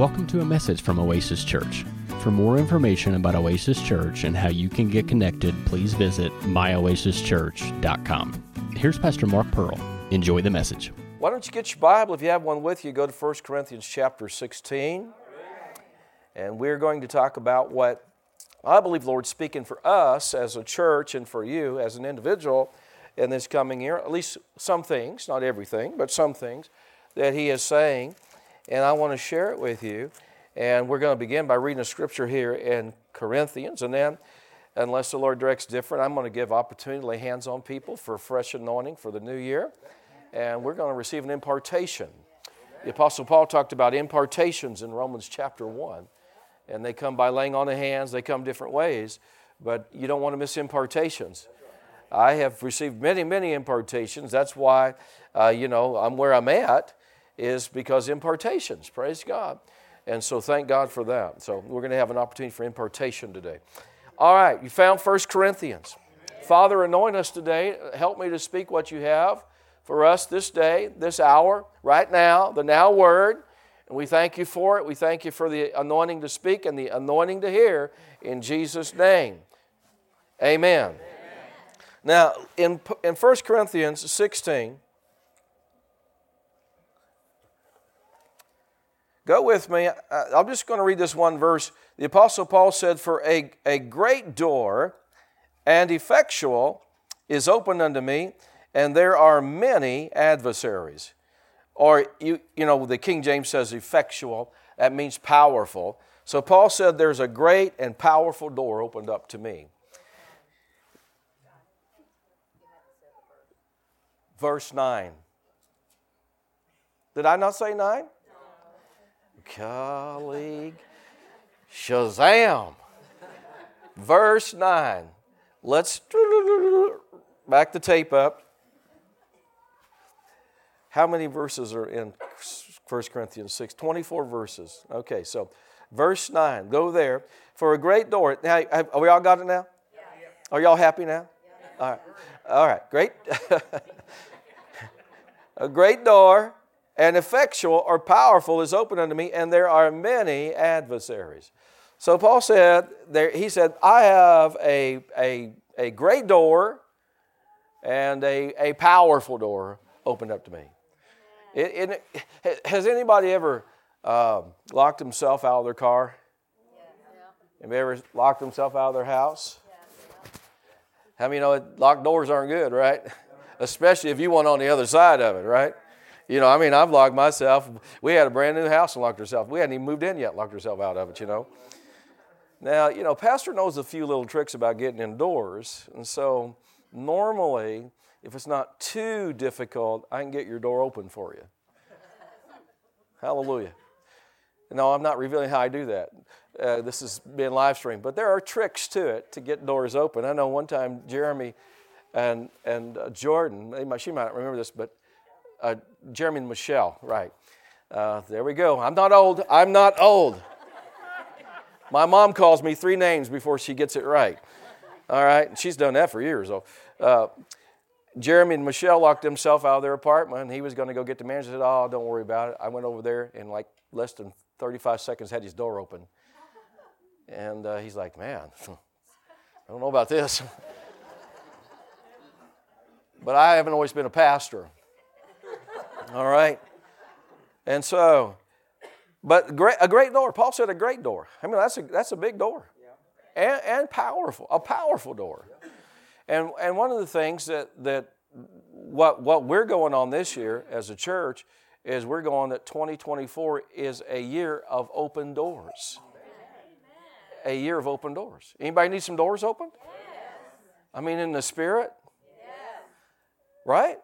Welcome to a message from Oasis Church. For more information about Oasis Church and how you can get connected, please visit myoasischurch.com. Here's Pastor Mark Pearl. Enjoy the message. Why don't you get your Bible? If you have one with you, go to 1 Corinthians chapter 16. And we're going to talk about what I believe Lord's speaking for us as a church and for you as an individual in this coming year. At least some things, not everything, but some things that He is saying and I want to share it with you. And we're going to begin by reading a scripture here in Corinthians, and then, unless the Lord directs different, I'm going to give opportunity to lay hands on people for fresh anointing for the new year, and we're going to receive an impartation. The Apostle Paul talked about impartations in Romans chapter 1, and they come by laying on the hands, they come different ways, but you don't want to miss impartations. I have received many, many impartations. That's why, uh, you know, I'm where I'm at is because impartations, praise God. And so thank God for that. So we're going to have an opportunity for impartation today. All right, you found First Corinthians. Father, anoint us today. Help me to speak what you have for us this day, this hour, right now, the now word. And we thank you for it. We thank you for the anointing to speak and the anointing to hear in Jesus' name. Amen. Amen. Now, in, in 1 Corinthians 16, Go with me. Uh, I'm just going to read this one verse. The Apostle Paul said, For a, a great door and effectual is opened unto me, and there are many adversaries. Or, you, you know, the King James says effectual, that means powerful. So Paul said, There's a great and powerful door opened up to me. Verse 9. Did I not say 9? Colleague. Shazam. Verse 9. Let's back the tape up. How many verses are in 1 Corinthians 6? 24 verses. Okay, so verse 9. Go there. For a great door. Now, have, we all got it now? Yeah. Are y'all happy now? Yeah. All right. All right, great. a great door and effectual or powerful is open unto me, and there are many adversaries. So Paul said, there, he said, I have a, a, a great door and a, a powerful door opened up to me. It, it, has anybody ever uh, locked himself out of their car? Yeah. Have ever locked himself out of their house? How many know locked doors aren't good, right? Especially if you want on the other side of it, right? You know, I mean, I've locked myself. We had a brand new house and locked ourselves. We hadn't even moved in yet, locked ourselves out of it, you know. Now, you know, Pastor knows a few little tricks about getting indoors. And so normally, if it's not too difficult, I can get your door open for you. Hallelujah. No, I'm not revealing how I do that. Uh, this is being live streamed, but there are tricks to it to get doors open. I know one time Jeremy and and uh, Jordan, might, she might not remember this, but uh, Jeremy and Michelle, right. Uh, there we go. I'm not old. I'm not old. My mom calls me three names before she gets it right. All right. She's done that for years, though. Uh, Jeremy and Michelle locked themselves out of their apartment. and He was going to go get the manager. said, Oh, don't worry about it. I went over there in like less than 35 seconds, had his door open. And uh, he's like, Man, I don't know about this. but I haven't always been a pastor. All right? And so, but great, a great door. Paul said a great door. I mean, that's a, that's a big door. And, and powerful, a powerful door. And, and one of the things that, that what, what we're going on this year as a church is we're going that 2024 is a year of open doors. A year of open doors. Anybody need some doors open? I mean, in the spirit? Right?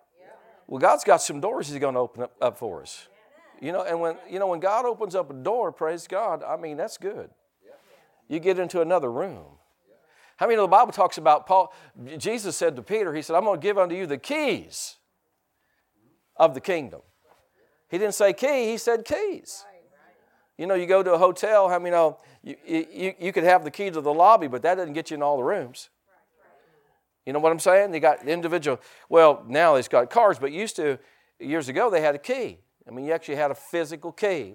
Well, God's got some doors He's going to open up, up for us. You know, and when you know when God opens up a door, praise God. I mean, that's good. You get into another room. How many know the Bible talks about Paul? Jesus said to Peter, He said, "I'm going to give unto you the keys of the kingdom." He didn't say key; He said keys. You know, you go to a hotel. How many know you, you, you could have the key to the lobby, but that doesn't get you in all the rooms. You know what I'm saying? They got individual. Well, now they've got cars, but used to years ago they had a key. I mean, you actually had a physical key.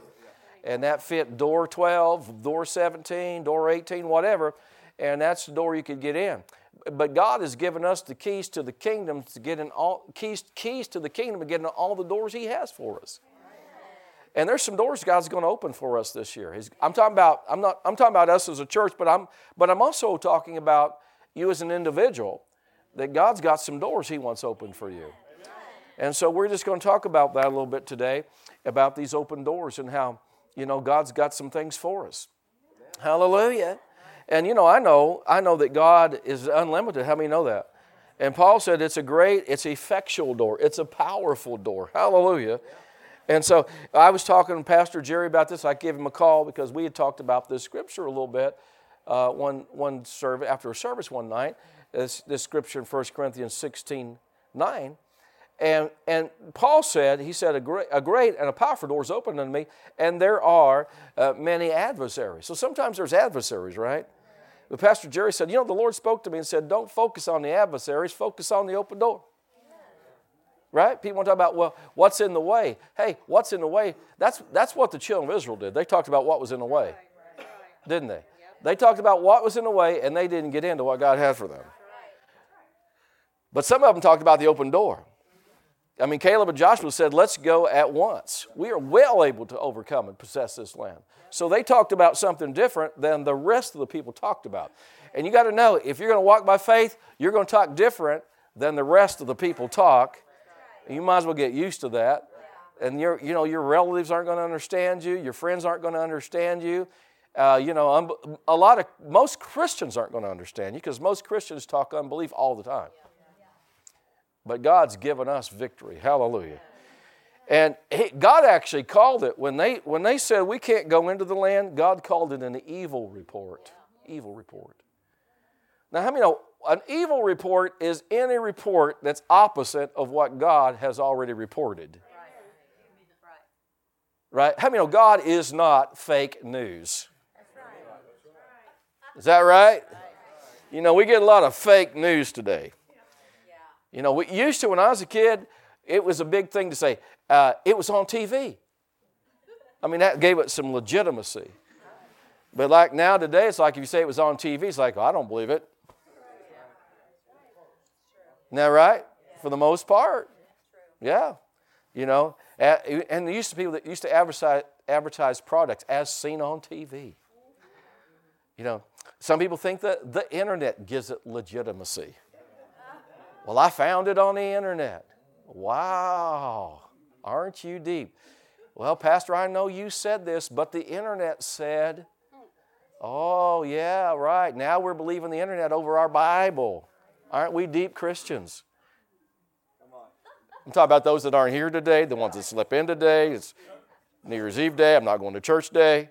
and that fit door 12, door 17, door 18, whatever, and that's the door you could get in. But God has given us the keys to the kingdom to get in all keys, keys to the kingdom to get in all the doors He has for us. And there's some doors God's going to open for us this year. He's, I'm talking about I'm not I'm talking about us as a church, but I'm but I'm also talking about you as an individual. That God's got some doors He wants open for you. And so we're just going to talk about that a little bit today, about these open doors and how you know God's got some things for us. Hallelujah. And you know, I know, I know that God is unlimited. How many know that? And Paul said it's a great, it's effectual door. It's a powerful door. Hallelujah. And so I was talking to Pastor Jerry about this. I gave him a call because we had talked about this scripture a little bit uh, one, one service, after a service one night. This, this scripture in 1 Corinthians 16 9. And, and Paul said, he said, a great, a great and a powerful door is opened unto me, and there are uh, many adversaries. So sometimes there's adversaries, right? But Pastor Jerry said, you know, the Lord spoke to me and said, don't focus on the adversaries, focus on the open door. Right? People want to talk about, well, what's in the way? Hey, what's in the way? That's, that's what the children of Israel did. They talked about what was in the way, didn't they? They talked about what was in the way, and they didn't get into what God had for them. But some of them talked about the open door. I mean, Caleb and Joshua said, Let's go at once. We are well able to overcome and possess this land. So they talked about something different than the rest of the people talked about. And you got to know if you're going to walk by faith, you're going to talk different than the rest of the people talk. You might as well get used to that. And your, you know, your relatives aren't going to understand you, your friends aren't going to understand you. Uh, you know, a lot of most Christians aren't going to understand you because most Christians talk unbelief all the time. But God's given us victory. Hallelujah. And he, God actually called it when they when they said we can't go into the land. God called it an evil report. Evil report. Now, how many know an evil report is any report that's opposite of what God has already reported? Right? How many know God is not fake news? Is that right? You know, we get a lot of fake news today. You know, we used to, when I was a kid, it was a big thing to say, uh, it was on TV. I mean, that gave it some legitimacy. But like now today, it's like if you say it was on TV, it's like, oh, I don't believe it. Isn't that right? For the most part. Yeah. You know, and there used to be people that used to advertise, advertise products as seen on TV. You know, some people think that the internet gives it legitimacy. Well, I found it on the internet. Wow, aren't you deep? Well, Pastor, I know you said this, but the internet said, oh, yeah, right. Now we're believing the internet over our Bible. Aren't we deep Christians? I'm talking about those that aren't here today, the ones that slip in today. It's New Year's Eve day. I'm not going to church day.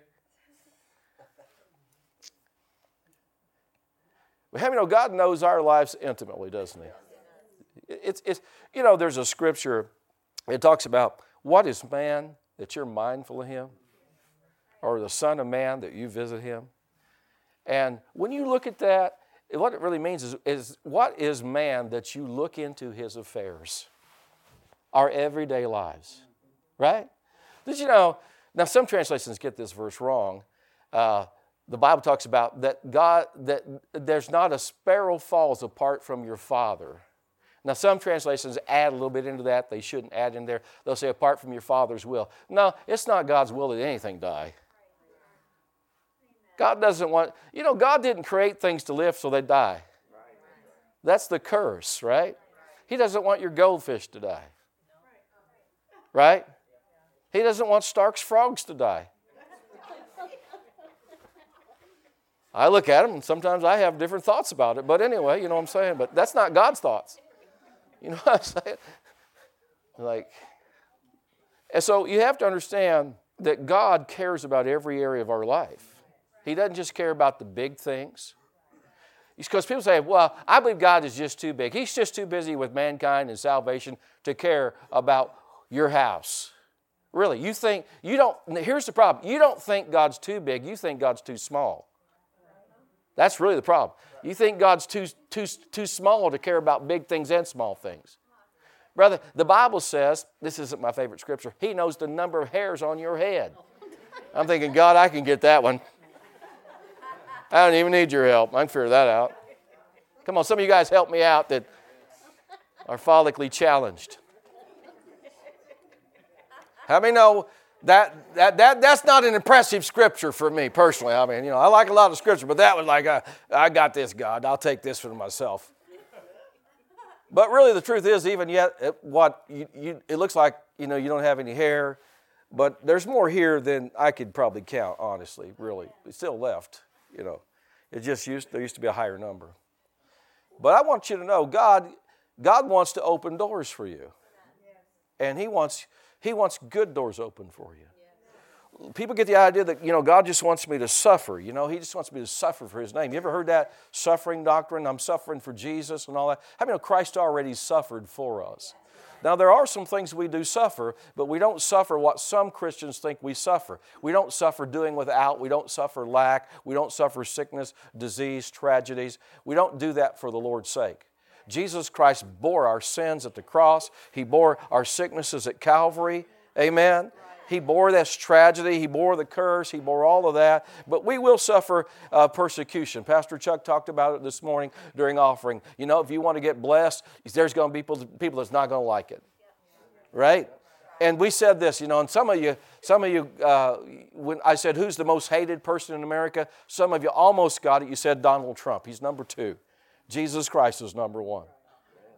But how you know God knows our lives intimately, doesn't He? It's, it's, you know, there's a scripture, it talks about what is man that you're mindful of him, or the Son of Man that you visit him. And when you look at that, what it really means is, is what is man that you look into his affairs, our everyday lives, right? Did you know? Now, some translations get this verse wrong. Uh, the Bible talks about that God that there's not a sparrow falls apart from your Father. Now, some translations add a little bit into that. They shouldn't add in there. They'll say, apart from your Father's will. No, it's not God's will that anything die. God doesn't want, you know, God didn't create things to live so they die. That's the curse, right? He doesn't want your goldfish to die. Right? He doesn't want Stark's frogs to die. I look at them and sometimes I have different thoughts about it, but anyway, you know what I'm saying? But that's not God's thoughts. You know what I'm saying? Like, and so you have to understand that God cares about every area of our life. He doesn't just care about the big things. Because people say, well, I believe God is just too big. He's just too busy with mankind and salvation to care about your house. Really, you think, you don't, here's the problem. You don't think God's too big, you think God's too small. That's really the problem. You think God's too, too, too small to care about big things and small things. Brother, the Bible says, this isn't my favorite scripture, He knows the number of hairs on your head. I'm thinking, God, I can get that one. I don't even need your help. I can figure that out. Come on, some of you guys help me out that are follically challenged. How many know that, that, that, that's not an impressive scripture for me personally. I mean, you know, I like a lot of scripture, but that was like, uh, I got this, God. I'll take this for myself. But really, the truth is, even yet, it, what you, you, it looks like, you know, you don't have any hair, but there's more here than I could probably count, honestly, really. It's still left, you know. It just used, there used to be a higher number. But I want you to know, God, God wants to open doors for you. And He wants he wants good doors open for you. People get the idea that, you know, God just wants me to suffer. You know, He just wants me to suffer for His name. You ever heard that suffering doctrine? I'm suffering for Jesus and all that. How many know Christ already suffered for us? Now, there are some things we do suffer, but we don't suffer what some Christians think we suffer. We don't suffer doing without. We don't suffer lack. We don't suffer sickness, disease, tragedies. We don't do that for the Lord's sake. Jesus Christ bore our sins at the cross, He bore our sicknesses at Calvary. Amen. He bore this tragedy. He bore the curse. He bore all of that. But we will suffer uh, persecution. Pastor Chuck talked about it this morning during offering. You know, if you want to get blessed, there's going to be people, that's not going to like it. Right? And we said this, you know, and some of you, some of you, uh, when I said, who's the most hated person in America? Some of you almost got it. You said Donald Trump. He's number two. Jesus Christ is number one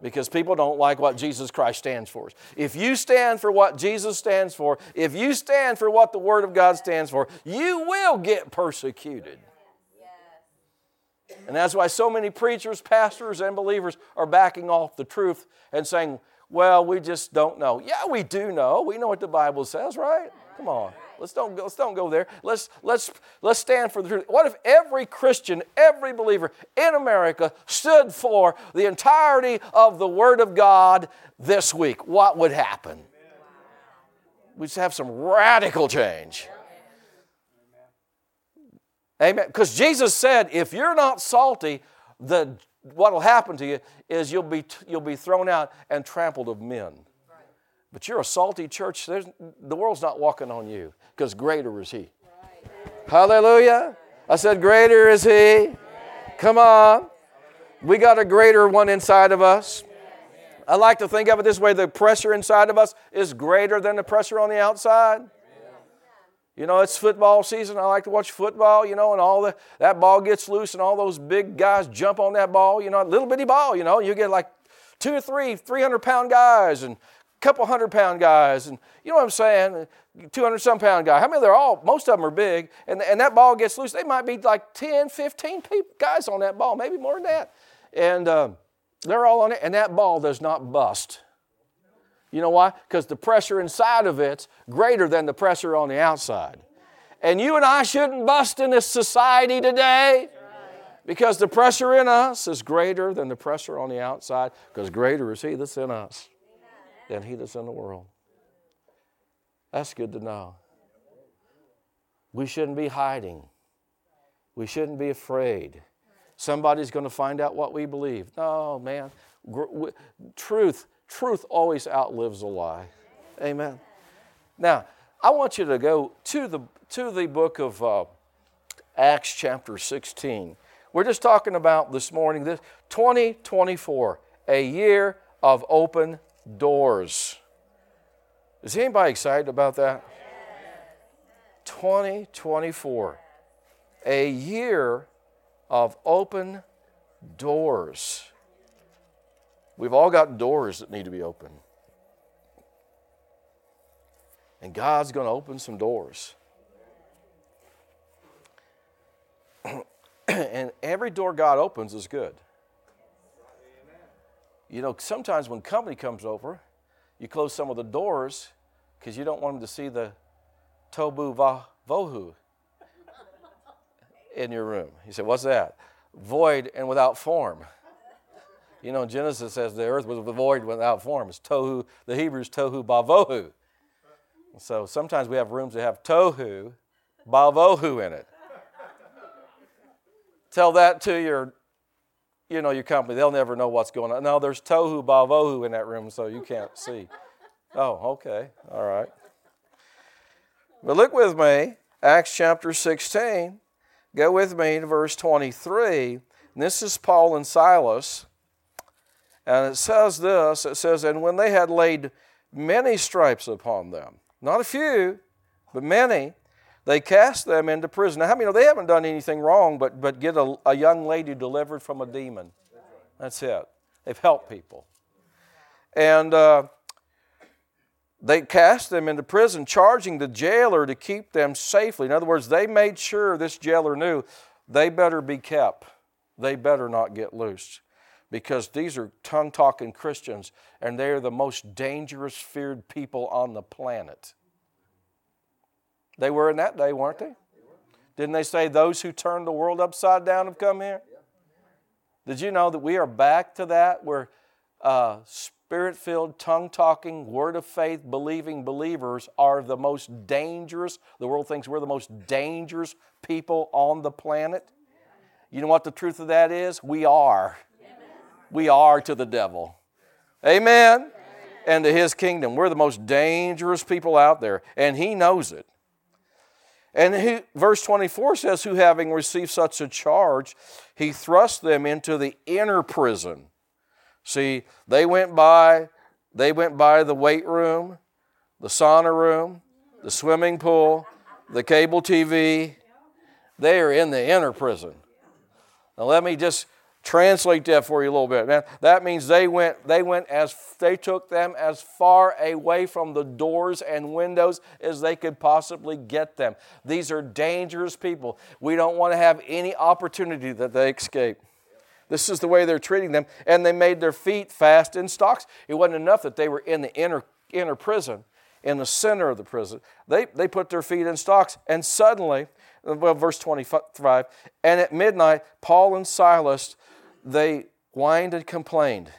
because people don't like what Jesus Christ stands for. If you stand for what Jesus stands for, if you stand for what the Word of God stands for, you will get persecuted. And that's why so many preachers, pastors, and believers are backing off the truth and saying, well, we just don't know. Yeah, we do know. We know what the Bible says, right? Come on. Let's don't, let's don't go there. Let's, let's, let's stand for the truth. What if every Christian, every believer in America stood for the entirety of the Word of God this week? What would happen? We'd have some radical change. Amen. Because Jesus said, if you're not salty, the what will happen to you is you'll be, you'll be thrown out and trampled of men. But you're a salty church. There's, the world's not walking on you because greater is He. Hallelujah. I said, Greater is He. Come on. We got a greater one inside of us. I like to think of it this way the pressure inside of us is greater than the pressure on the outside. You know, it's football season. I like to watch football, you know, and all the that ball gets loose and all those big guys jump on that ball, you know, little bitty ball, you know, you get like two or three 300 pound guys and couple hundred pound guys, and you know what I'm saying? 200 some pound guy. How many they're all, most of them are big, and, and that ball gets loose. They might be like 10, 15 people, guys on that ball, maybe more than that. And uh, they're all on it, and that ball does not bust. You know why? Because the pressure inside of it's greater than the pressure on the outside. And you and I shouldn't bust in this society today because the pressure in us is greater than the pressure on the outside because greater is He that's in us than he that's in the world. That's good to know. We shouldn't be hiding. We shouldn't be afraid. Somebody's going to find out what we believe. No, man. Truth, truth always outlives a lie. Amen. Now, I want you to go to the to the book of uh, Acts chapter 16. We're just talking about this morning this 2024, a year of open doors. Is anybody excited about that? 2024, a year of open doors. We've all got doors that need to be opened. And God's going to open some doors. and every door God opens is good. You know, sometimes when company comes over, you close some of the doors because you don't want them to see the tohu va vohu in your room. He said, What's that? Void and without form. You know, Genesis says the earth was void without form. It's tohu, the Hebrews tohu bavohu. So sometimes we have rooms that have tohu bavohu in it. Tell that to your you know, your company, they'll never know what's going on. No, there's tohu bavohu in that room, so you can't see. Oh, okay. All right. But look with me Acts chapter 16. Go with me to verse 23. This is Paul and Silas. And it says this it says, And when they had laid many stripes upon them, not a few, but many, they cast them into prison. Now, how many know they haven't done anything wrong but, but get a, a young lady delivered from a demon? That's it. They've helped people. And uh, they cast them into prison, charging the jailer to keep them safely. In other words, they made sure this jailer knew they better be kept, they better not get loose. Because these are tongue talking Christians, and they are the most dangerous, feared people on the planet. They were in that day, weren't they? Didn't they say those who turned the world upside down have come here? Did you know that we are back to that where uh, spirit filled, tongue talking, word of faith believing believers are the most dangerous? The world thinks we're the most dangerous people on the planet. You know what the truth of that is? We are. We are to the devil. Amen. And to his kingdom. We're the most dangerous people out there, and he knows it. And verse 24 says, Who having received such a charge, he thrust them into the inner prison. See, they went by, they went by the weight room, the sauna room, the swimming pool, the cable TV. They are in the inner prison. Now let me just translate that for you a little bit. Man that means they went they went as they took them as far away from the doors and windows as they could possibly get them. These are dangerous people. We don't want to have any opportunity that they escape. This is the way they're treating them. And they made their feet fast in stocks. It wasn't enough that they were in the inner inner prison in the center of the prison. They they put their feet in stocks and suddenly well verse 25 and at midnight paul and silas they whined and complained.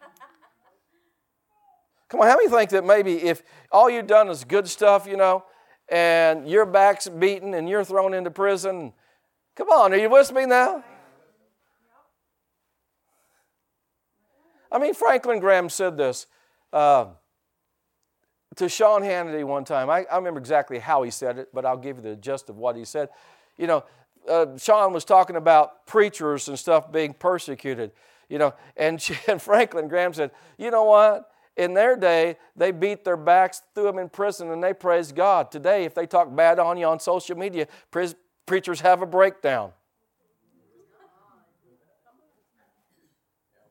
Come on, how many think that maybe if all you've done is good stuff, you know, and your back's beaten and you're thrown into prison? Come on, are you with me now? I mean, Franklin Graham said this uh, to Sean Hannity one time. I, I remember exactly how he said it, but I'll give you the gist of what he said. You know, uh, Sean was talking about preachers and stuff being persecuted, you know, and, and Franklin Graham said, you know what? In their day, they beat their backs, threw them in prison, and they praised God. Today, if they talk bad on you on social media, pre- preachers have a breakdown.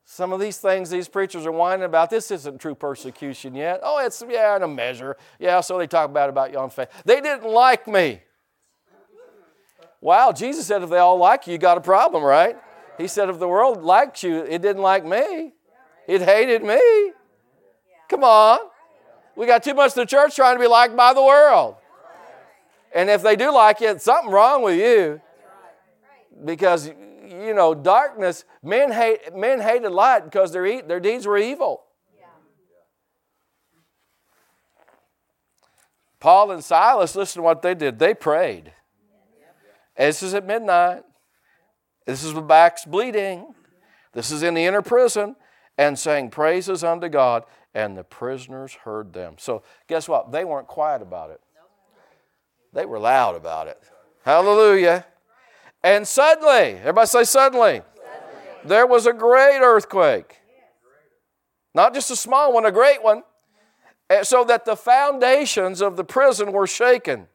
Some of these things these preachers are whining about, this isn't true persecution yet. Oh, it's, yeah, in a measure. Yeah, so they talk bad about you on faith. They didn't like me. Wow, Jesus said if they all like you, you got a problem, right? He said if the world liked you, it didn't like me. It hated me. Come on. We got too much of the church trying to be liked by the world. And if they do like you, something wrong with you. Because you know, darkness, men hate men hated light because their their deeds were evil. Paul and Silas, listen to what they did. They prayed. This is at midnight. This is with back's bleeding. This is in the inner prison and saying praises unto God. And the prisoners heard them. So, guess what? They weren't quiet about it, they were loud about it. Hallelujah. And suddenly, everybody say suddenly, there was a great earthquake. Not just a small one, a great one. So that the foundations of the prison were shaken.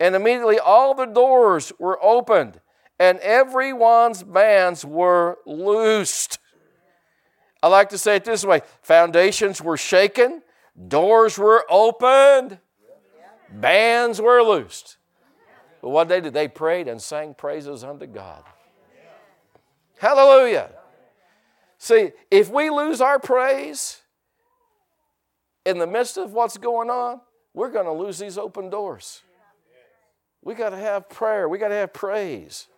And immediately all the doors were opened, and everyone's bands were loosed. I like to say it this way foundations were shaken, doors were opened, bands were loosed. But what they did, they prayed and sang praises unto God. Hallelujah. See, if we lose our praise in the midst of what's going on, we're going to lose these open doors. We got to have prayer. We got to have praise.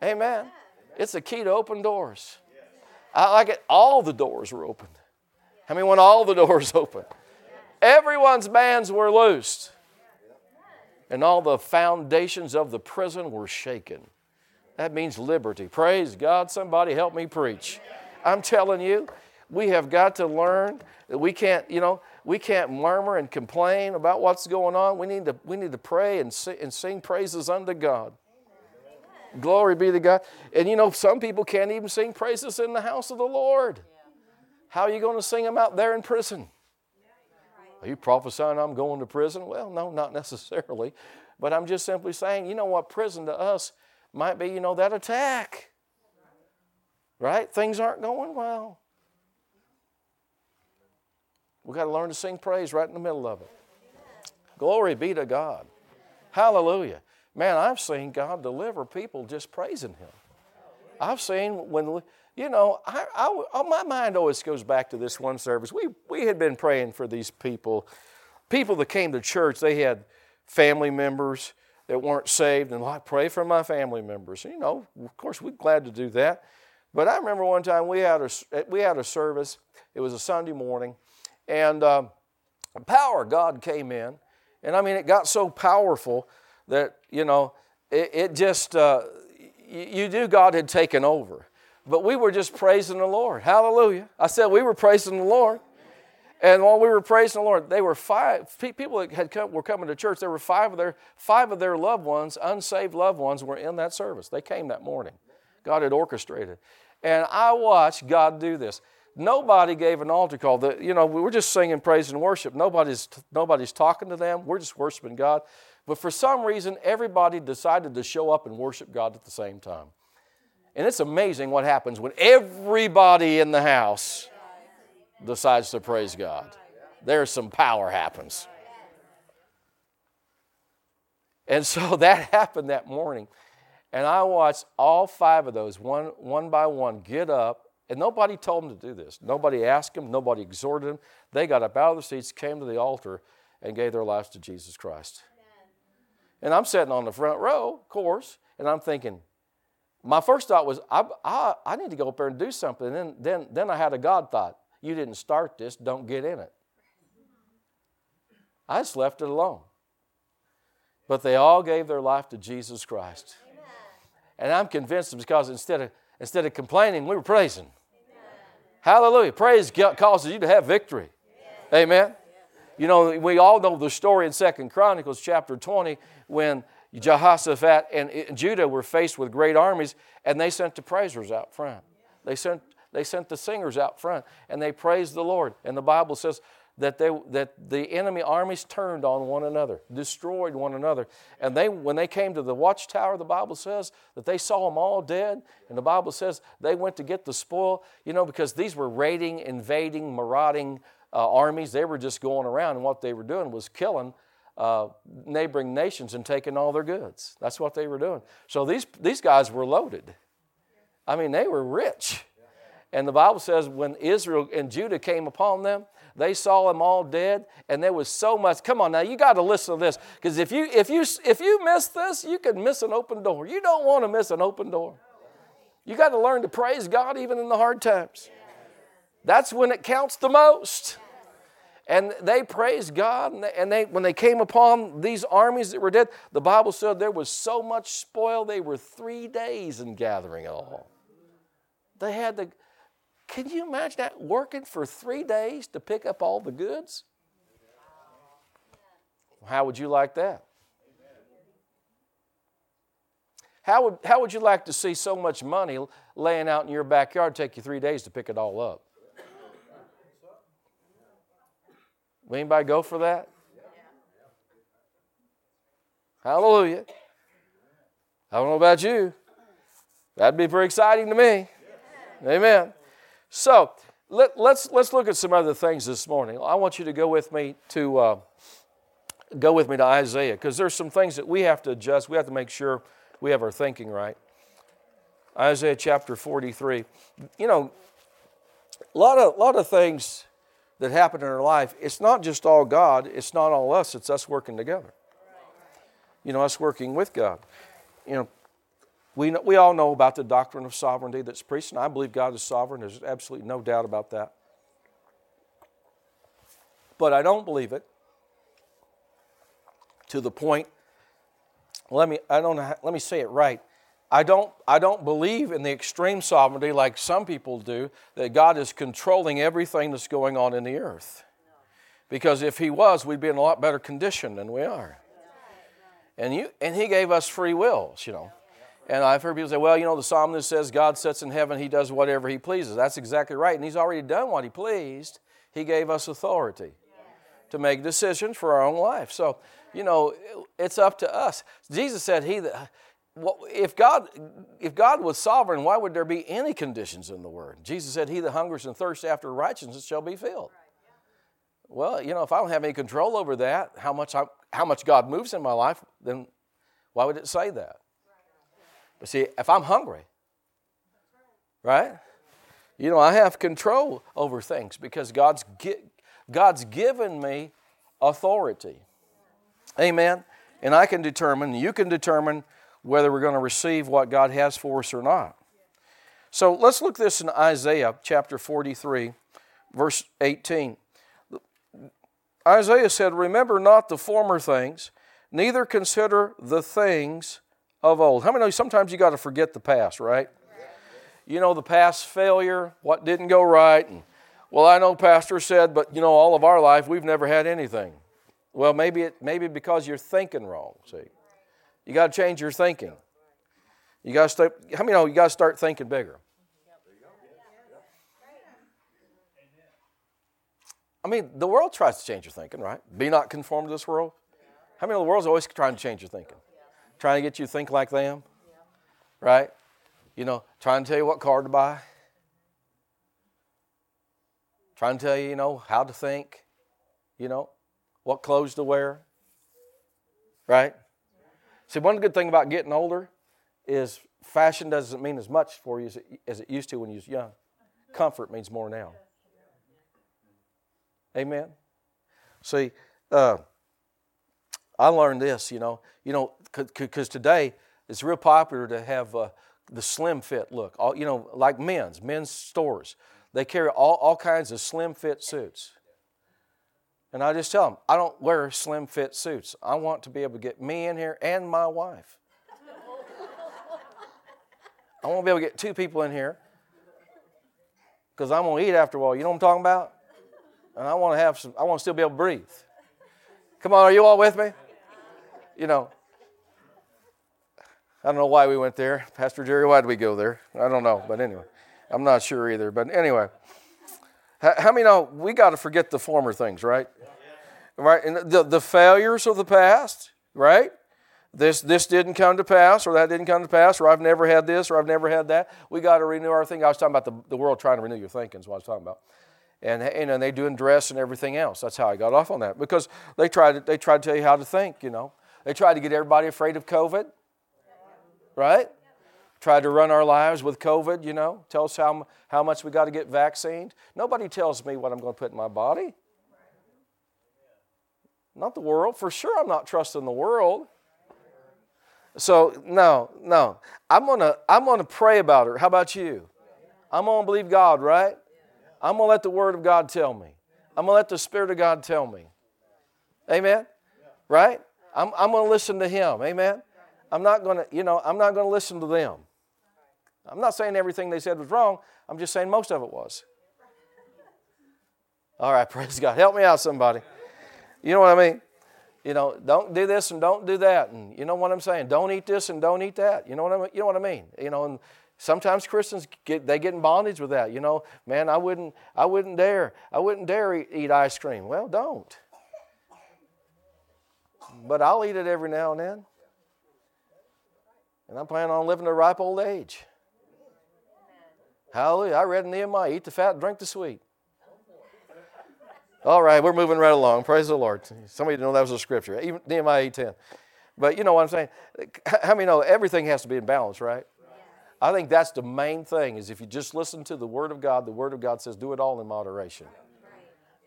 Amen. It's the key to open doors. I like it. All the doors were opened. I mean, when all the doors opened, everyone's bands were loosed, and all the foundations of the prison were shaken. That means liberty. Praise God. Somebody help me preach. I'm telling you, we have got to learn that we can't, you know, we can't murmur and complain about what's going on. We need to, we need to pray and, sing, and sing praises unto God. Amen. Glory be to God. And you know, some people can't even sing praises in the house of the Lord. How are you going to sing them out there in prison? Are you prophesying I'm going to prison? Well, no, not necessarily. But I'm just simply saying, you know what, prison to us might be, you know, that attack. Right? Things aren't going well. We've got to learn to sing praise right in the middle of it. Glory be to God. Hallelujah. Man, I've seen God deliver people just praising Him. I've seen when, you know, I, I, oh, my mind always goes back to this one service. We, we had been praying for these people, people that came to church, they had family members that weren't saved, and I pray for my family members. You know, of course, we're glad to do that. But I remember one time we had a, we had a service, it was a Sunday morning, and uh, power God came in. And I mean, it got so powerful that, you know, it, it just, uh, you, knew God had taken over. But we were just praising the Lord. Hallelujah. I said we were praising the Lord. And while we were praising the Lord, they were five people that had come, were coming to church. There were five of their five of their loved ones, unsaved loved ones, were in that service. They came that morning. God had orchestrated, and I watched God do this. Nobody gave an altar call. The, you know, we were just singing praise and worship. Nobody's, nobody's talking to them. We're just worshiping God. But for some reason, everybody decided to show up and worship God at the same time. And it's amazing what happens when everybody in the house decides to praise God. There's some power happens. And so that happened that morning. And I watched all five of those, one, one by one, get up and nobody told them to do this. Nobody asked them, nobody exhorted them. They got up out of their seats, came to the altar, and gave their lives to Jesus Christ. Amen. And I'm sitting on the front row, of course, and I'm thinking, my first thought was, I, I, I need to go up there and do something. And then, then, then I had a God thought. You didn't start this, don't get in it. I just left it alone. But they all gave their life to Jesus Christ. Amen. And I'm convinced because instead of Instead of complaining, we were praising. Hallelujah. Praise causes you to have victory. Amen. Amen. You know, we all know the story in Second Chronicles chapter 20 when Jehoshaphat and Judah were faced with great armies and they sent the praisers out front. They sent, they sent the singers out front and they praised the Lord. And the Bible says that, they, that the enemy armies turned on one another, destroyed one another. And they, when they came to the watchtower, the Bible says that they saw them all dead. And the Bible says they went to get the spoil, you know, because these were raiding, invading, marauding uh, armies. They were just going around, and what they were doing was killing uh, neighboring nations and taking all their goods. That's what they were doing. So these, these guys were loaded. I mean, they were rich. And the Bible says when Israel and Judah came upon them, they saw them all dead, and there was so much. Come on now, you got to listen to this. Because if you if you if you miss this, you could miss an open door. You don't want to miss an open door. You got to learn to praise God even in the hard times. That's when it counts the most. And they praised God, and they, and they when they came upon these armies that were dead, the Bible said there was so much spoil, they were three days in gathering all. They had to can you imagine that? Working for three days to pick up all the goods? How would you like that? How would, how would you like to see so much money laying out in your backyard take you three days to pick it all up? Will anybody go for that? Hallelujah. I don't know about you. That'd be pretty exciting to me. Amen. So let, us let's, let's look at some other things this morning. I want you to go with me to uh, go with me to Isaiah because there's some things that we have to adjust. We have to make sure we have our thinking right. Isaiah chapter 43. You know, a lot of, lot of things that happen in our life, it's not just all God, it's not all us, it's us working together. You know, us working with God. You know, we, know, we all know about the doctrine of sovereignty that's preached, and I believe God is sovereign. There's absolutely no doubt about that. But I don't believe it to the point, let me, I don't know, let me say it right. I don't, I don't believe in the extreme sovereignty like some people do, that God is controlling everything that's going on in the earth. Because if He was, we'd be in a lot better condition than we are. And, you, and He gave us free wills, you know. And I've heard people say, well, you know, the psalmist says God sits in heaven, He does whatever He pleases. That's exactly right. And He's already done what He pleased. He gave us authority to make decisions for our own life. So, you know, it's up to us. Jesus said, He that if God, if God was sovereign, why would there be any conditions in the Word? Jesus said, He that hungers and thirsts after righteousness shall be filled. Well, you know, if I don't have any control over that, how much, I, how much God moves in my life, then why would it say that? But see, if I'm hungry, right? You know, I have control over things because God's, God's given me authority. Amen. And I can determine, you can determine whether we're going to receive what God has for us or not. So let's look this in Isaiah chapter 43, verse 18. Isaiah said, Remember not the former things, neither consider the things of old. How many know sometimes you got to forget the past, right? You know, the past failure, what didn't go right. And, well, I know Pastor said, but you know, all of our life we've never had anything. Well, maybe, it, maybe because you're thinking wrong, see. You got to change your thinking. You got to start, how many know you got to start thinking bigger? I mean, the world tries to change your thinking, right? Be not conformed to this world. How many of the world's always trying to change your thinking? Trying to get you to think like them, right? You know, trying to tell you what car to buy. Trying to tell you, you know, how to think, you know, what clothes to wear, right? See, one good thing about getting older is fashion doesn't mean as much for you as it, as it used to when you was young. Comfort means more now. Amen. See, uh, I learned this. You know, you know, because today it's real popular to have uh, the slim fit look. All, you know, like men's men's stores, they carry all, all kinds of slim fit suits. And I just tell them, I don't wear slim fit suits. I want to be able to get me in here and my wife. I want to be able to get two people in here because I'm going to eat after a while. You know what I'm talking about? And I want to have some, I want to still be able to breathe. Come on, are you all with me? You know, I don't know why we went there. Pastor Jerry, why did we go there? I don't know, but anyway, I'm not sure either. But anyway, how many know we got to forget the former things, right? right? And the, the failures of the past, right? This, this didn't come to pass, or that didn't come to pass, or I've never had this, or I've never had that. We got to renew our thinking. I was talking about the, the world trying to renew your thinking, is what I was talking about. And, and, they doing dress and everything else. That's how I got off on that. Because they tried, to, they tried to tell you how to think, you know. They tried to get everybody afraid of COVID, right? Tried to run our lives with COVID, you know. Tell us how, how much we got to get vaccinated. Nobody tells me what I'm going to put in my body. Not the world. For sure, I'm not trusting the world. So, no, no. I'm going to I'm to pray about it. How about you? I'm going to believe God, right? I'm going to let the Word of God tell me. I'm going to let the Spirit of God tell me. Amen? Right? I'm, I'm going to listen to Him. Amen? I'm not going to, you know, I'm not going to listen to them. I'm not saying everything they said was wrong. I'm just saying most of it was. All right, praise God. Help me out, somebody. You know what I mean? You know, don't do this and don't do that. And you know what I'm saying? Don't eat this and don't eat that. You know what I mean? You know what I mean? You know, and sometimes Christians get they get in bondage with that. You know, man, I wouldn't I wouldn't dare. I wouldn't dare eat, eat ice cream. Well, don't. But I'll eat it every now and then. And I'm planning on living to a ripe old age. Hallelujah. I read in Nehemiah, eat the fat, drink the sweet. All right, we're moving right along. Praise the Lord. Somebody didn't know that was a scripture. Even Nehemiah 8.10. But you know what I'm saying? How many know everything has to be in balance, right? I think that's the main thing is if you just listen to the Word of God, the Word of God says do it all in moderation.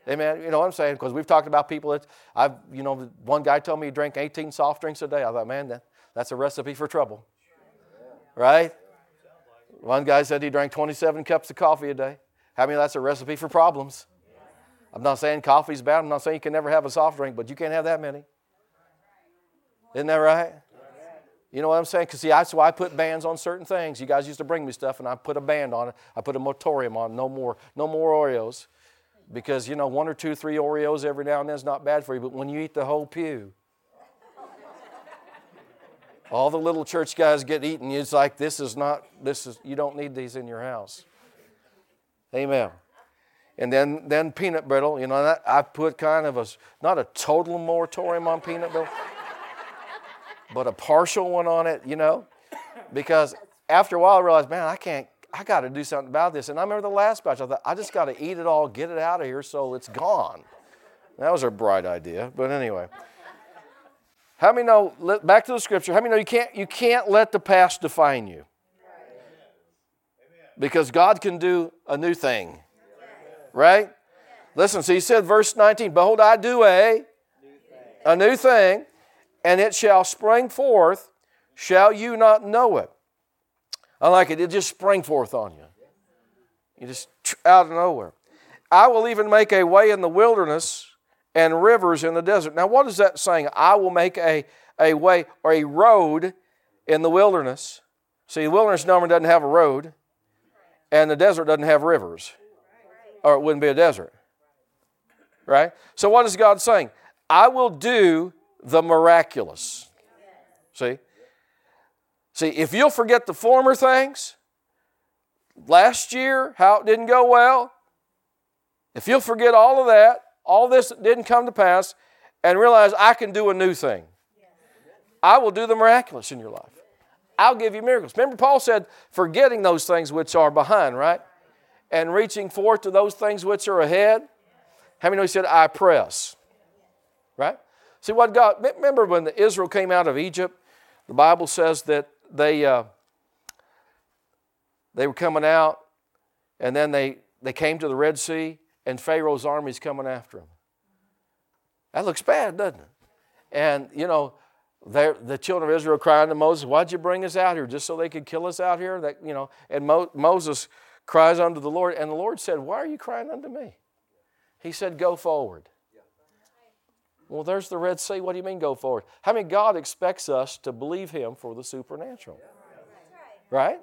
Amen. You know what I'm saying? Because we've talked about people that I've, you know, one guy told me he drank 18 soft drinks a day. I thought, man, that, that's a recipe for trouble. Right? One guy said he drank 27 cups of coffee a day. How many that's a recipe for problems? I'm not saying coffee's bad. I'm not saying you can never have a soft drink, but you can't have that many. Isn't that right? You know what I'm saying? Because see, that's why I put bans on certain things. You guys used to bring me stuff, and I put a band on it. I put a moratorium on. No more, no more Oreos. Because, you know, one or two, three Oreos every now and then is not bad for you, but when you eat the whole pew, all the little church guys get eaten. It's like, this is not, this is, you don't need these in your house. Amen. And then, then peanut brittle, you know, I put kind of a, not a total moratorium on peanut brittle, but a partial one on it, you know, because after a while I realized, man, I can't, I got to do something about this. And I remember the last batch, I thought, I just got to eat it all, get it out of here so it's gone. That was a bright idea, but anyway. How many know, back to the scripture, how many know you can't, you can't let the past define you? Because God can do a new thing. Right? Listen, so he said, verse 19, Behold, I do a, a new thing, and it shall spring forth. Shall you not know it? I like it. It just sprang forth on you. You just out of nowhere. I will even make a way in the wilderness and rivers in the desert. Now, what is that saying? I will make a, a way or a road in the wilderness. See, the wilderness normally doesn't have a road, and the desert doesn't have rivers, or it wouldn't be a desert. Right? So, what is God saying? I will do the miraculous. See? See, if you'll forget the former things, last year, how it didn't go well, if you'll forget all of that, all this didn't come to pass, and realize I can do a new thing. I will do the miraculous in your life. I'll give you miracles. Remember, Paul said, forgetting those things which are behind, right? And reaching forth to those things which are ahead. How many know he said, I press? Right? See what God, remember when Israel came out of Egypt, the Bible says that they, uh, they were coming out and then they, they came to the Red Sea and Pharaoh's army's coming after them. That looks bad, doesn't it? And, you know, the children of Israel crying to Moses, Why'd you bring us out here? Just so they could kill us out here? That, you know, and Mo- Moses cries unto the Lord, and the Lord said, Why are you crying unto me? He said, Go forward. Well, there's the Red Sea. What do you mean, go forward? How I many God expects us to believe Him for the supernatural? Right?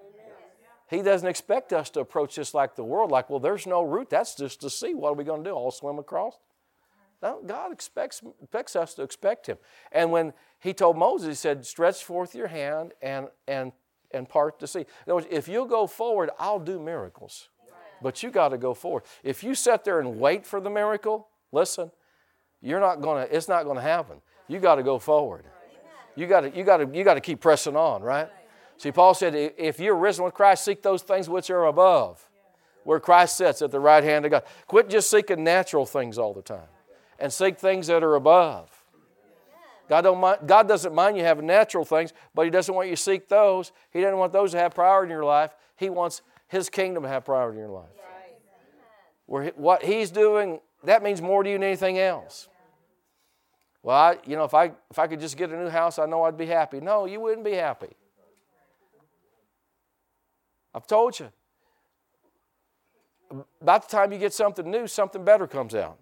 He doesn't expect us to approach this like the world, like, well, there's no route. That's just to see. What are we going to do? All swim across? No, God expects, expects us to expect Him. And when He told Moses, He said, stretch forth your hand and, and, and part the sea. In other words, if you go forward, I'll do miracles. But you got to go forward. If you sit there and wait for the miracle, listen, you're not going to, it's not going to happen. You got to go forward. You got to, you got to, you got to keep pressing on, right? See, Paul said, if you're risen with Christ, seek those things which are above, where Christ sits at the right hand of God. Quit just seeking natural things all the time and seek things that are above. God, don't mind, God doesn't mind you having natural things, but He doesn't want you to seek those. He doesn't want those to have priority in your life. He wants His kingdom to have priority in your life. Where what He's doing, that means more to you than anything else. Well, I, you know, if I, if I could just get a new house, I know I'd be happy. No, you wouldn't be happy. I've told you. About the time you get something new, something better comes out.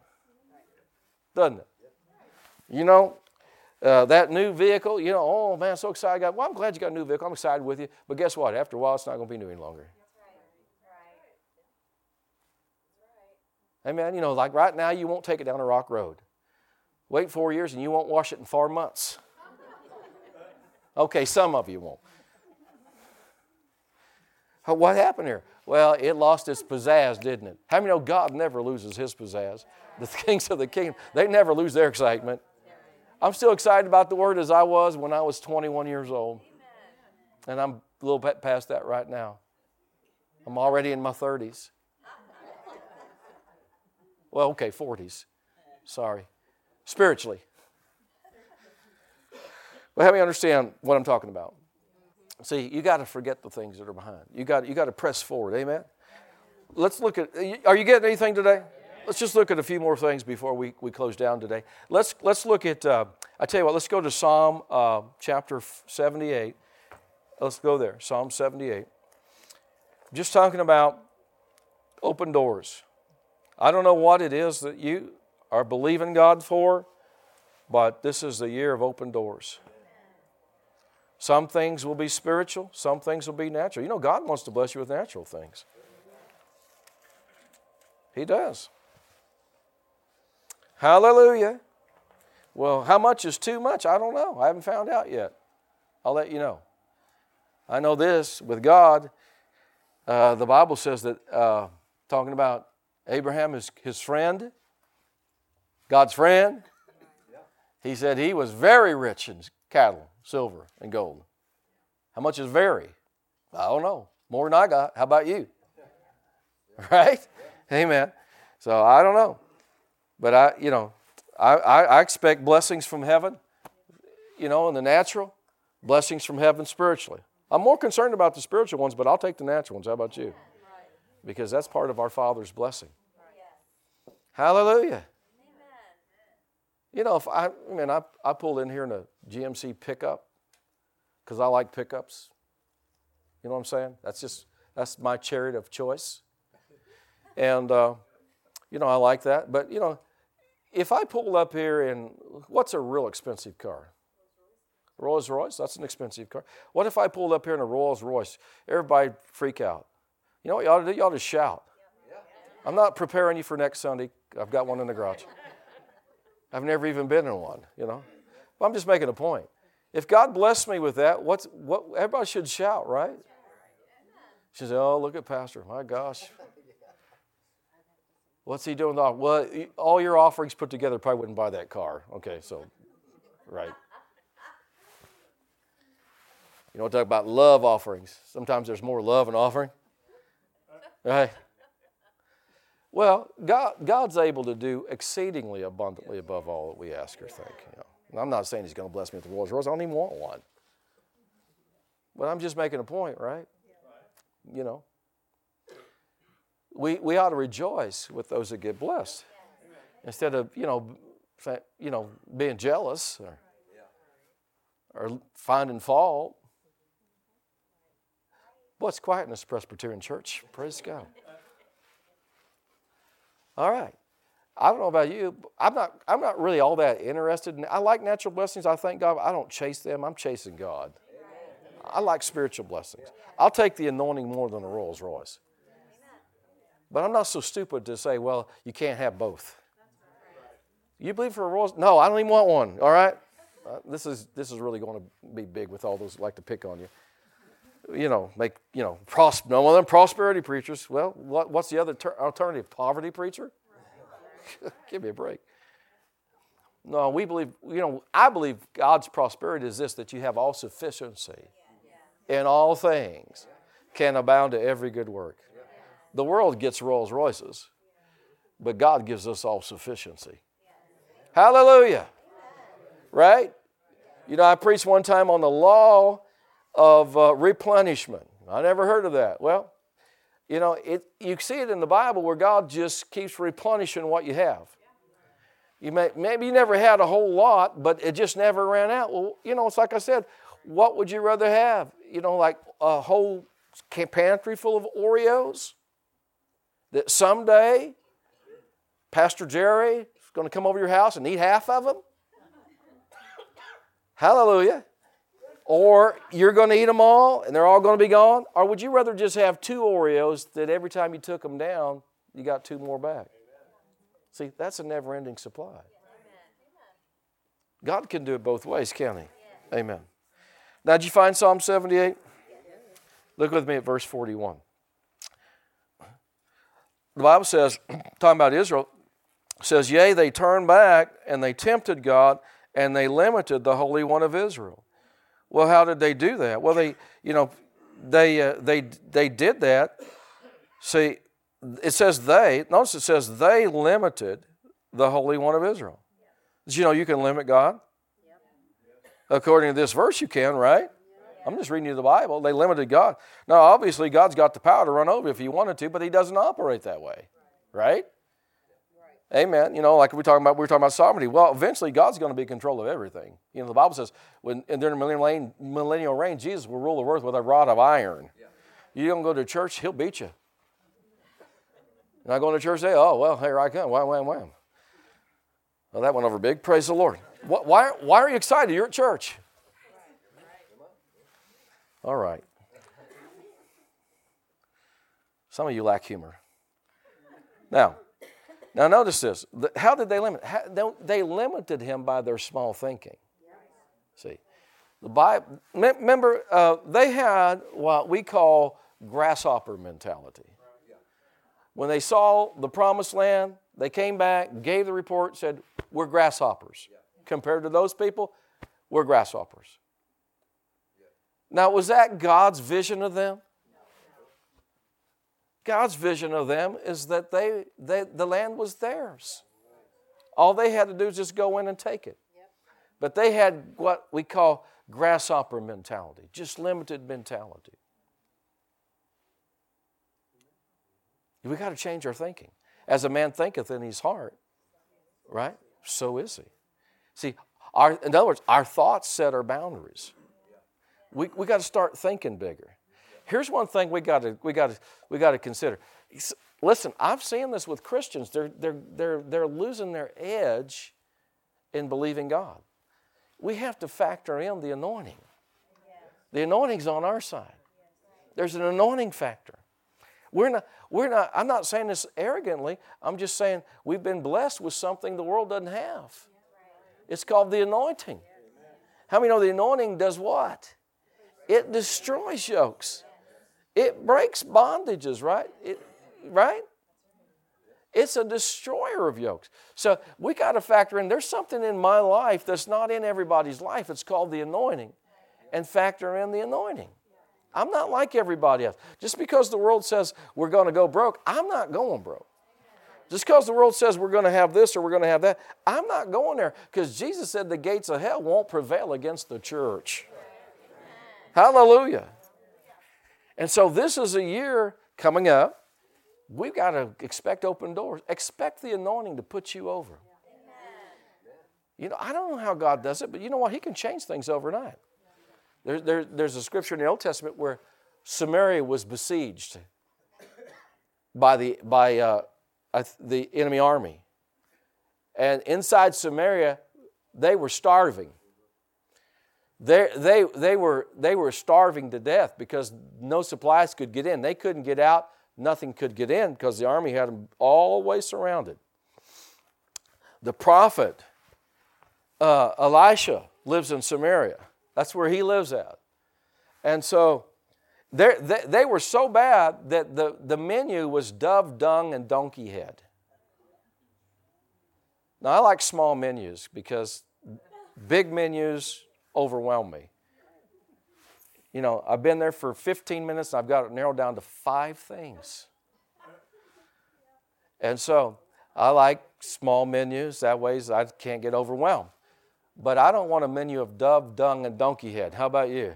Doesn't it? You know, uh, that new vehicle, you know, oh man, so excited. I got, well, I'm glad you got a new vehicle. I'm excited with you. But guess what? After a while, it's not going to be new any longer. Amen. you know, like right now, you won't take it down a rock road. Wait four years and you won't wash it in four months. Okay, some of you won't. What happened here? Well, it lost its pizzazz, didn't it? How many know God never loses his pizzazz? The kings of the kingdom, they never lose their excitement. I'm still excited about the word as I was when I was 21 years old. And I'm a little bit past that right now. I'm already in my 30s. Well, okay, 40s. Sorry. Spiritually. But help me understand what I'm talking about. See, you got to forget the things that are behind. You got, you got to press forward. Amen? Let's look at, are you getting anything today? Let's just look at a few more things before we, we close down today. Let's, let's look at, uh, I tell you what, let's go to Psalm uh, chapter 78. Let's go there, Psalm 78. Just talking about open doors. I don't know what it is that you are believing God for, but this is the year of open doors. Some things will be spiritual, some things will be natural. You know, God wants to bless you with natural things. He does. Hallelujah. Well, how much is too much? I don't know. I haven't found out yet. I'll let you know. I know this with God, uh, the Bible says that, uh, talking about Abraham, his, his friend, God's friend, he said he was very rich in cattle, silver, and gold. How much is very? I don't know. More than I got. How about you? Right? Amen. So I don't know. But I, you know, I, I, I expect blessings from heaven, you know, in the natural, blessings from heaven spiritually. I'm more concerned about the spiritual ones, but I'll take the natural ones. How about you? Because that's part of our Father's blessing. Hallelujah. You know, if I, I mean, I, I pulled in here in a GMC pickup because I like pickups. You know what I'm saying? That's just, that's my chariot of choice. And, uh, you know, I like that. But, you know, if I pulled up here in, what's a real expensive car? Rolls Royce, that's an expensive car. What if I pulled up here in a Rolls Royce? Everybody freak out. You know what you ought to do? You ought to shout. I'm not preparing you for next Sunday. I've got one in the garage. I've never even been in one, you know. But I'm just making a point. If God blessed me with that, what's what everybody should shout, right? She said, Oh, look at Pastor. My gosh. What's he doing? Oh, well, all your offerings put together probably wouldn't buy that car. Okay, so, right. You know, talk about love offerings. Sometimes there's more love in offering. Right? Well, God, God's able to do exceedingly abundantly above all that we ask or think. You know. I'm not saying He's going to bless me with the Rolls Royce. I don't even want one. But I'm just making a point, right? You know. We, we ought to rejoice with those that get blessed instead of, you know, you know, being jealous or, or finding fault. What's quiet in this Presbyterian church? Praise God. All right. I don't know about you. I'm not, I'm not really all that interested. In, I like natural blessings. I thank God. I don't chase them. I'm chasing God. I like spiritual blessings. I'll take the anointing more than a Rolls Royce. But I'm not so stupid to say, well, you can't have both. You believe for a Rolls? No, I don't even want one. All right. Uh, this is this is really going to be big with all those like to pick on you you know, make, you know, pros- no one of them prosperity preachers. Well, what, what's the other ter- alternative? Poverty preacher? Give me a break. No, we believe, you know, I believe God's prosperity is this that you have all sufficiency in all things, can abound to every good work. The world gets Rolls Royces, but God gives us all sufficiency. Hallelujah. Right? You know, I preached one time on the law of uh, replenishment. I never heard of that. Well, you know, it, you see it in the Bible where God just keeps replenishing what you have. You may, maybe you never had a whole lot, but it just never ran out. Well, you know, it's like I said, what would you rather have? You know, like a whole pantry full of Oreos that someday Pastor Jerry is going to come over your house and eat half of them? Hallelujah or you're going to eat them all and they're all going to be gone? Or would you rather just have two Oreos that every time you took them down, you got two more back? See, that's a never ending supply. God can do it both ways, can't He? Amen. Now, did you find Psalm 78? Look with me at verse 41. The Bible says, talking about Israel, says, Yea, they turned back and they tempted God and they limited the Holy One of Israel. Well, how did they do that? Well, they, you know, they, uh, they, they did that. See, it says they, notice it says they limited the Holy One of Israel. Did you know you can limit God? According to this verse, you can, right? I'm just reading you the Bible. They limited God. Now, obviously, God's got the power to run over if He wanted to, but He doesn't operate that way, right? Amen. You know, like we talking about, we were talking about sovereignty. Well, eventually, God's going to be in control of everything. You know, the Bible says, when and during the millennial, millennial reign, Jesus will rule the earth with a rod of iron. Yeah. You don't go to church, He'll beat you. Not going to church, say, oh well, here I come, wham, wham, wham. Well, that went over big. Praise the Lord. Why, why are you excited? You're at church. All right. Some of you lack humor. Now, Now, notice this. How did they limit? How, they limited him by their small thinking. See, the Bible. Remember, uh, they had what we call grasshopper mentality. When they saw the promised land, they came back, gave the report, said, "We're grasshoppers." Compared to those people, we're grasshoppers. Now, was that God's vision of them? God's vision of them is that they, they, the land was theirs. All they had to do is just go in and take it. But they had what we call grasshopper mentality, just limited mentality. We got to change our thinking. As a man thinketh in his heart, right? So is he. See, our, in other words, our thoughts set our boundaries. We, we got to start thinking bigger. Here's one thing we got to we got to we got to consider. Listen, I've seen this with Christians. They're they're they're they're losing their edge in believing God. We have to factor in the anointing. The anointing's on our side. There's an anointing factor. We're not, we're not, I'm not saying this arrogantly. I'm just saying we've been blessed with something the world doesn't have. It's called the anointing. How many know the anointing does what? It destroys yokes. It breaks bondages, right? It, right? It's a destroyer of yokes. So we got to factor in there's something in my life that's not in everybody's life. It's called the anointing. And factor in the anointing. I'm not like everybody else. Just because the world says we're going to go broke, I'm not going broke. Just because the world says we're going to have this or we're going to have that, I'm not going there because Jesus said the gates of hell won't prevail against the church. Hallelujah. And so this is a year coming up. We've got to expect open doors. Expect the anointing to put you over. You know, I don't know how God does it, but you know what? He can change things overnight. There, there, there's a scripture in the Old Testament where Samaria was besieged by the, by, uh, the enemy army. And inside Samaria, they were starving. They, they, they, were, they were starving to death because no supplies could get in. They couldn't get out, nothing could get in because the army had them way surrounded. The prophet uh, Elisha lives in Samaria. That's where he lives at. And so they, they were so bad that the, the menu was dove dung and donkey head. Now, I like small menus because big menus overwhelm me. You know, I've been there for 15 minutes and I've got it narrowed down to five things. And so I like small menus, that way I can't get overwhelmed. But I don't want a menu of dove, dung, and donkey head. How about you?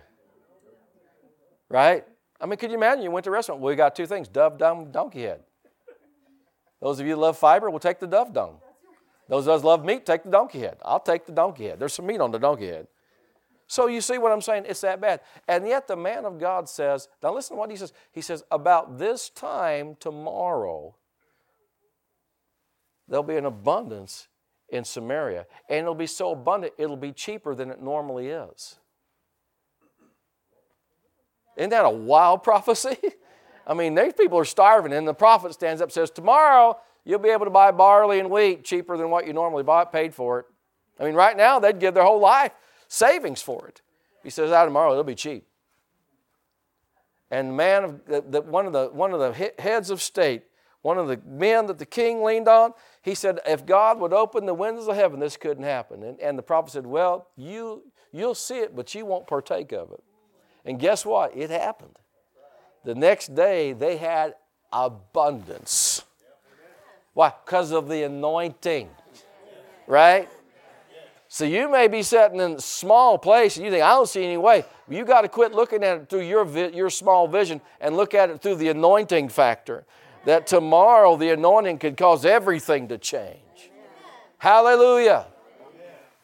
Right? I mean, could you imagine you went to a restaurant? We got two things dove, dung, donkey head. Those of you love fiber, we'll take the dove dung. Those of us love meat, take the donkey head. I'll take the donkey head. There's some meat on the donkey head. So you see what I'm saying? It's that bad. And yet the man of God says, now listen to what he says. He says, about this time tomorrow, there'll be an abundance in Samaria. And it'll be so abundant, it'll be cheaper than it normally is. Isn't that a wild prophecy? I mean, these people are starving, and the prophet stands up and says, Tomorrow you'll be able to buy barley and wheat cheaper than what you normally bought, paid for it. I mean, right now they'd give their whole life savings for it. He says, out tomorrow it'll be cheap. And man of the, the, one of the one of the heads of state, one of the men that the king leaned on, he said, if God would open the windows of heaven, this couldn't happen. And, and the prophet said, well, you you'll see it, but you won't partake of it. And guess what? It happened. The next day they had abundance. Why? Because of the anointing. Right? So you may be sitting in a small place and you think, I don't see any way. You got to quit looking at it through your, your small vision and look at it through the anointing factor. That tomorrow the anointing could cause everything to change. Hallelujah.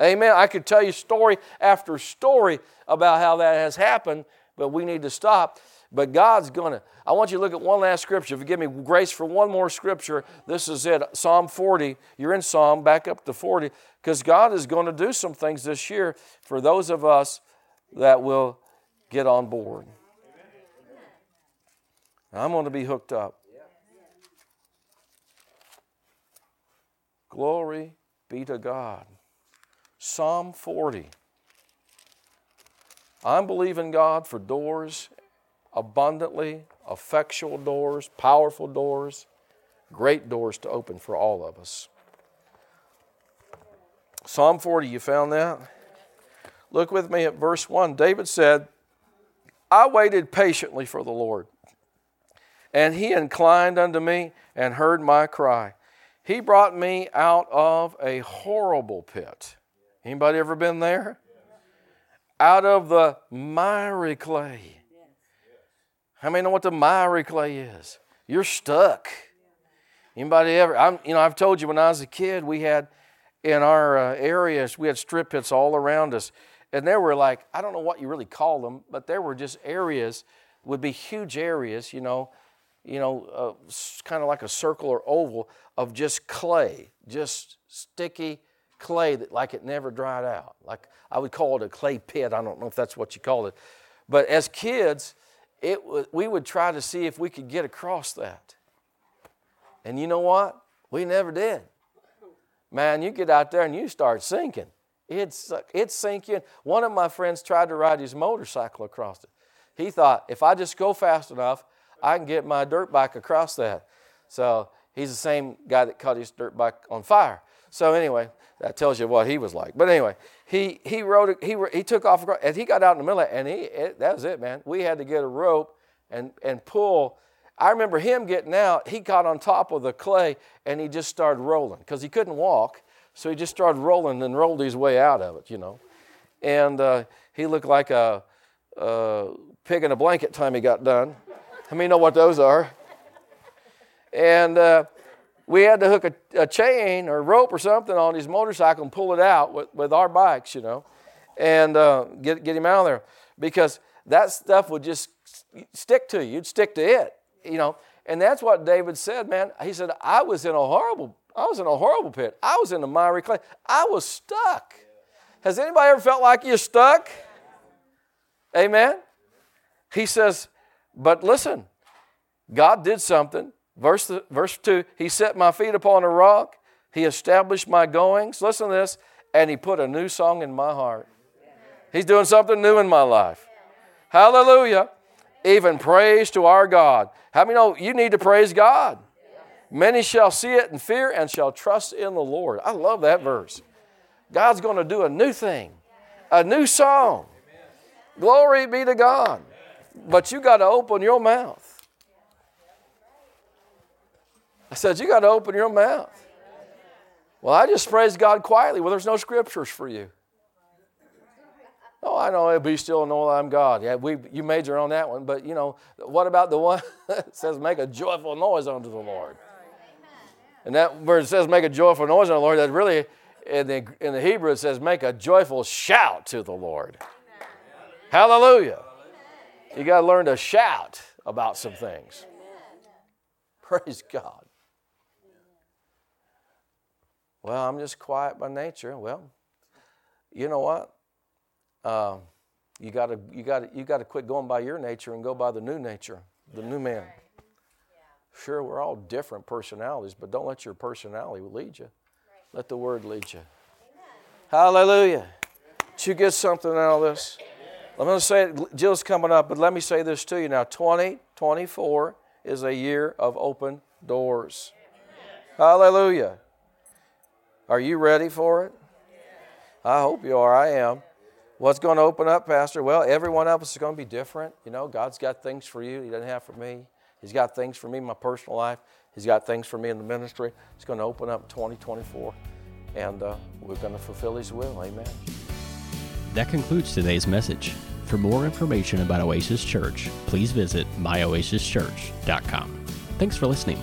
Amen. I could tell you story after story about how that has happened, but we need to stop. But God's going to, I want you to look at one last scripture. If you give me grace for one more scripture, this is it Psalm 40. You're in Psalm, back up to 40 because God is going to do some things this year for those of us that will get on board. I'm going to be hooked up. Glory be to God. Psalm 40. I'm believing God for doors abundantly, effectual doors, powerful doors, great doors to open for all of us. Psalm 40, you found that? Look with me at verse 1. David said, I waited patiently for the Lord, and he inclined unto me and heard my cry. He brought me out of a horrible pit. Anybody ever been there? Out of the miry clay. How many know what the miry clay is? You're stuck. Anybody ever? I'm, you know, I've told you when I was a kid, we had in our uh, areas, we had strip pits all around us. And there were like, I don't know what you really call them, but there were just areas, would be huge areas, you know, you know, uh, kind of like a circle or oval of just clay, just sticky clay that like it never dried out. Like I would call it a clay pit. I don't know if that's what you call it. But as kids, it was, we would try to see if we could get across that. And you know what? We never did. Man, you get out there and you start sinking. It's, it's sinking. One of my friends tried to ride his motorcycle across it. He thought, if I just go fast enough, I can get my dirt bike across that. So he's the same guy that caught his dirt bike on fire. So anyway, that tells you what he was like. But anyway, he he rode he he took off and he got out in the middle of and he it, that was it, man. We had to get a rope and and pull. I remember him getting out. He got on top of the clay and he just started rolling because he couldn't walk. So he just started rolling and rolled his way out of it, you know. And uh, he looked like a, a pig in a blanket time he got done. How many know what those are? And uh, we had to hook a, a, chain or rope or something on his motorcycle and pull it out with, with our bikes, you know, and uh, get, get him out of there because that stuff would just stick to you. You'd stick to it, you know. And that's what David said, man. He said, I was in a horrible, I was in a horrible pit. I was in a miry clay. I was stuck. Has anybody ever felt like you're stuck? Amen. He says, but listen, God did something. Verse, verse 2 He set my feet upon a rock, He established my goings. Listen to this, and He put a new song in my heart. He's doing something new in my life. Hallelujah. Even praise to our God. How many know you need to praise God? Many shall see it and fear and shall trust in the Lord. I love that verse. God's going to do a new thing, a new song. Glory be to God. But you got to open your mouth. I said, You got to open your mouth. Well, I just praise God quietly. Well, there's no scriptures for you. Oh, I know, it'll be still and know I'm God. Yeah, we, you major on that one, but you know, what about the one that says, make a joyful noise unto the Lord? And that verse says, make a joyful noise unto the Lord, that really, in the, in the Hebrew, it says, make a joyful shout to the Lord. Hallelujah. You got to learn to shout about some things. Praise God. Well, I'm just quiet by nature. Well, you know what? Uh, you got to you got to you got to quit going by your nature and go by the new nature, the new man. Sure, we're all different personalities, but don't let your personality lead you. Let the word lead you. Hallelujah. Did you get something out of this? I'm going to say it, Jill's coming up, but let me say this to you now. 2024 is a year of open doors. Hallelujah. Are you ready for it? I hope you are. I am. What's going to open up, Pastor? Well, every one of us is going to be different. You know, God's got things for you He doesn't have for me. He's got things for me in my personal life. He's got things for me in the ministry. It's going to open up 2024, and uh, we're going to fulfill His will. Amen. That concludes today's message. For more information about Oasis Church, please visit myoasischurch.com. Thanks for listening.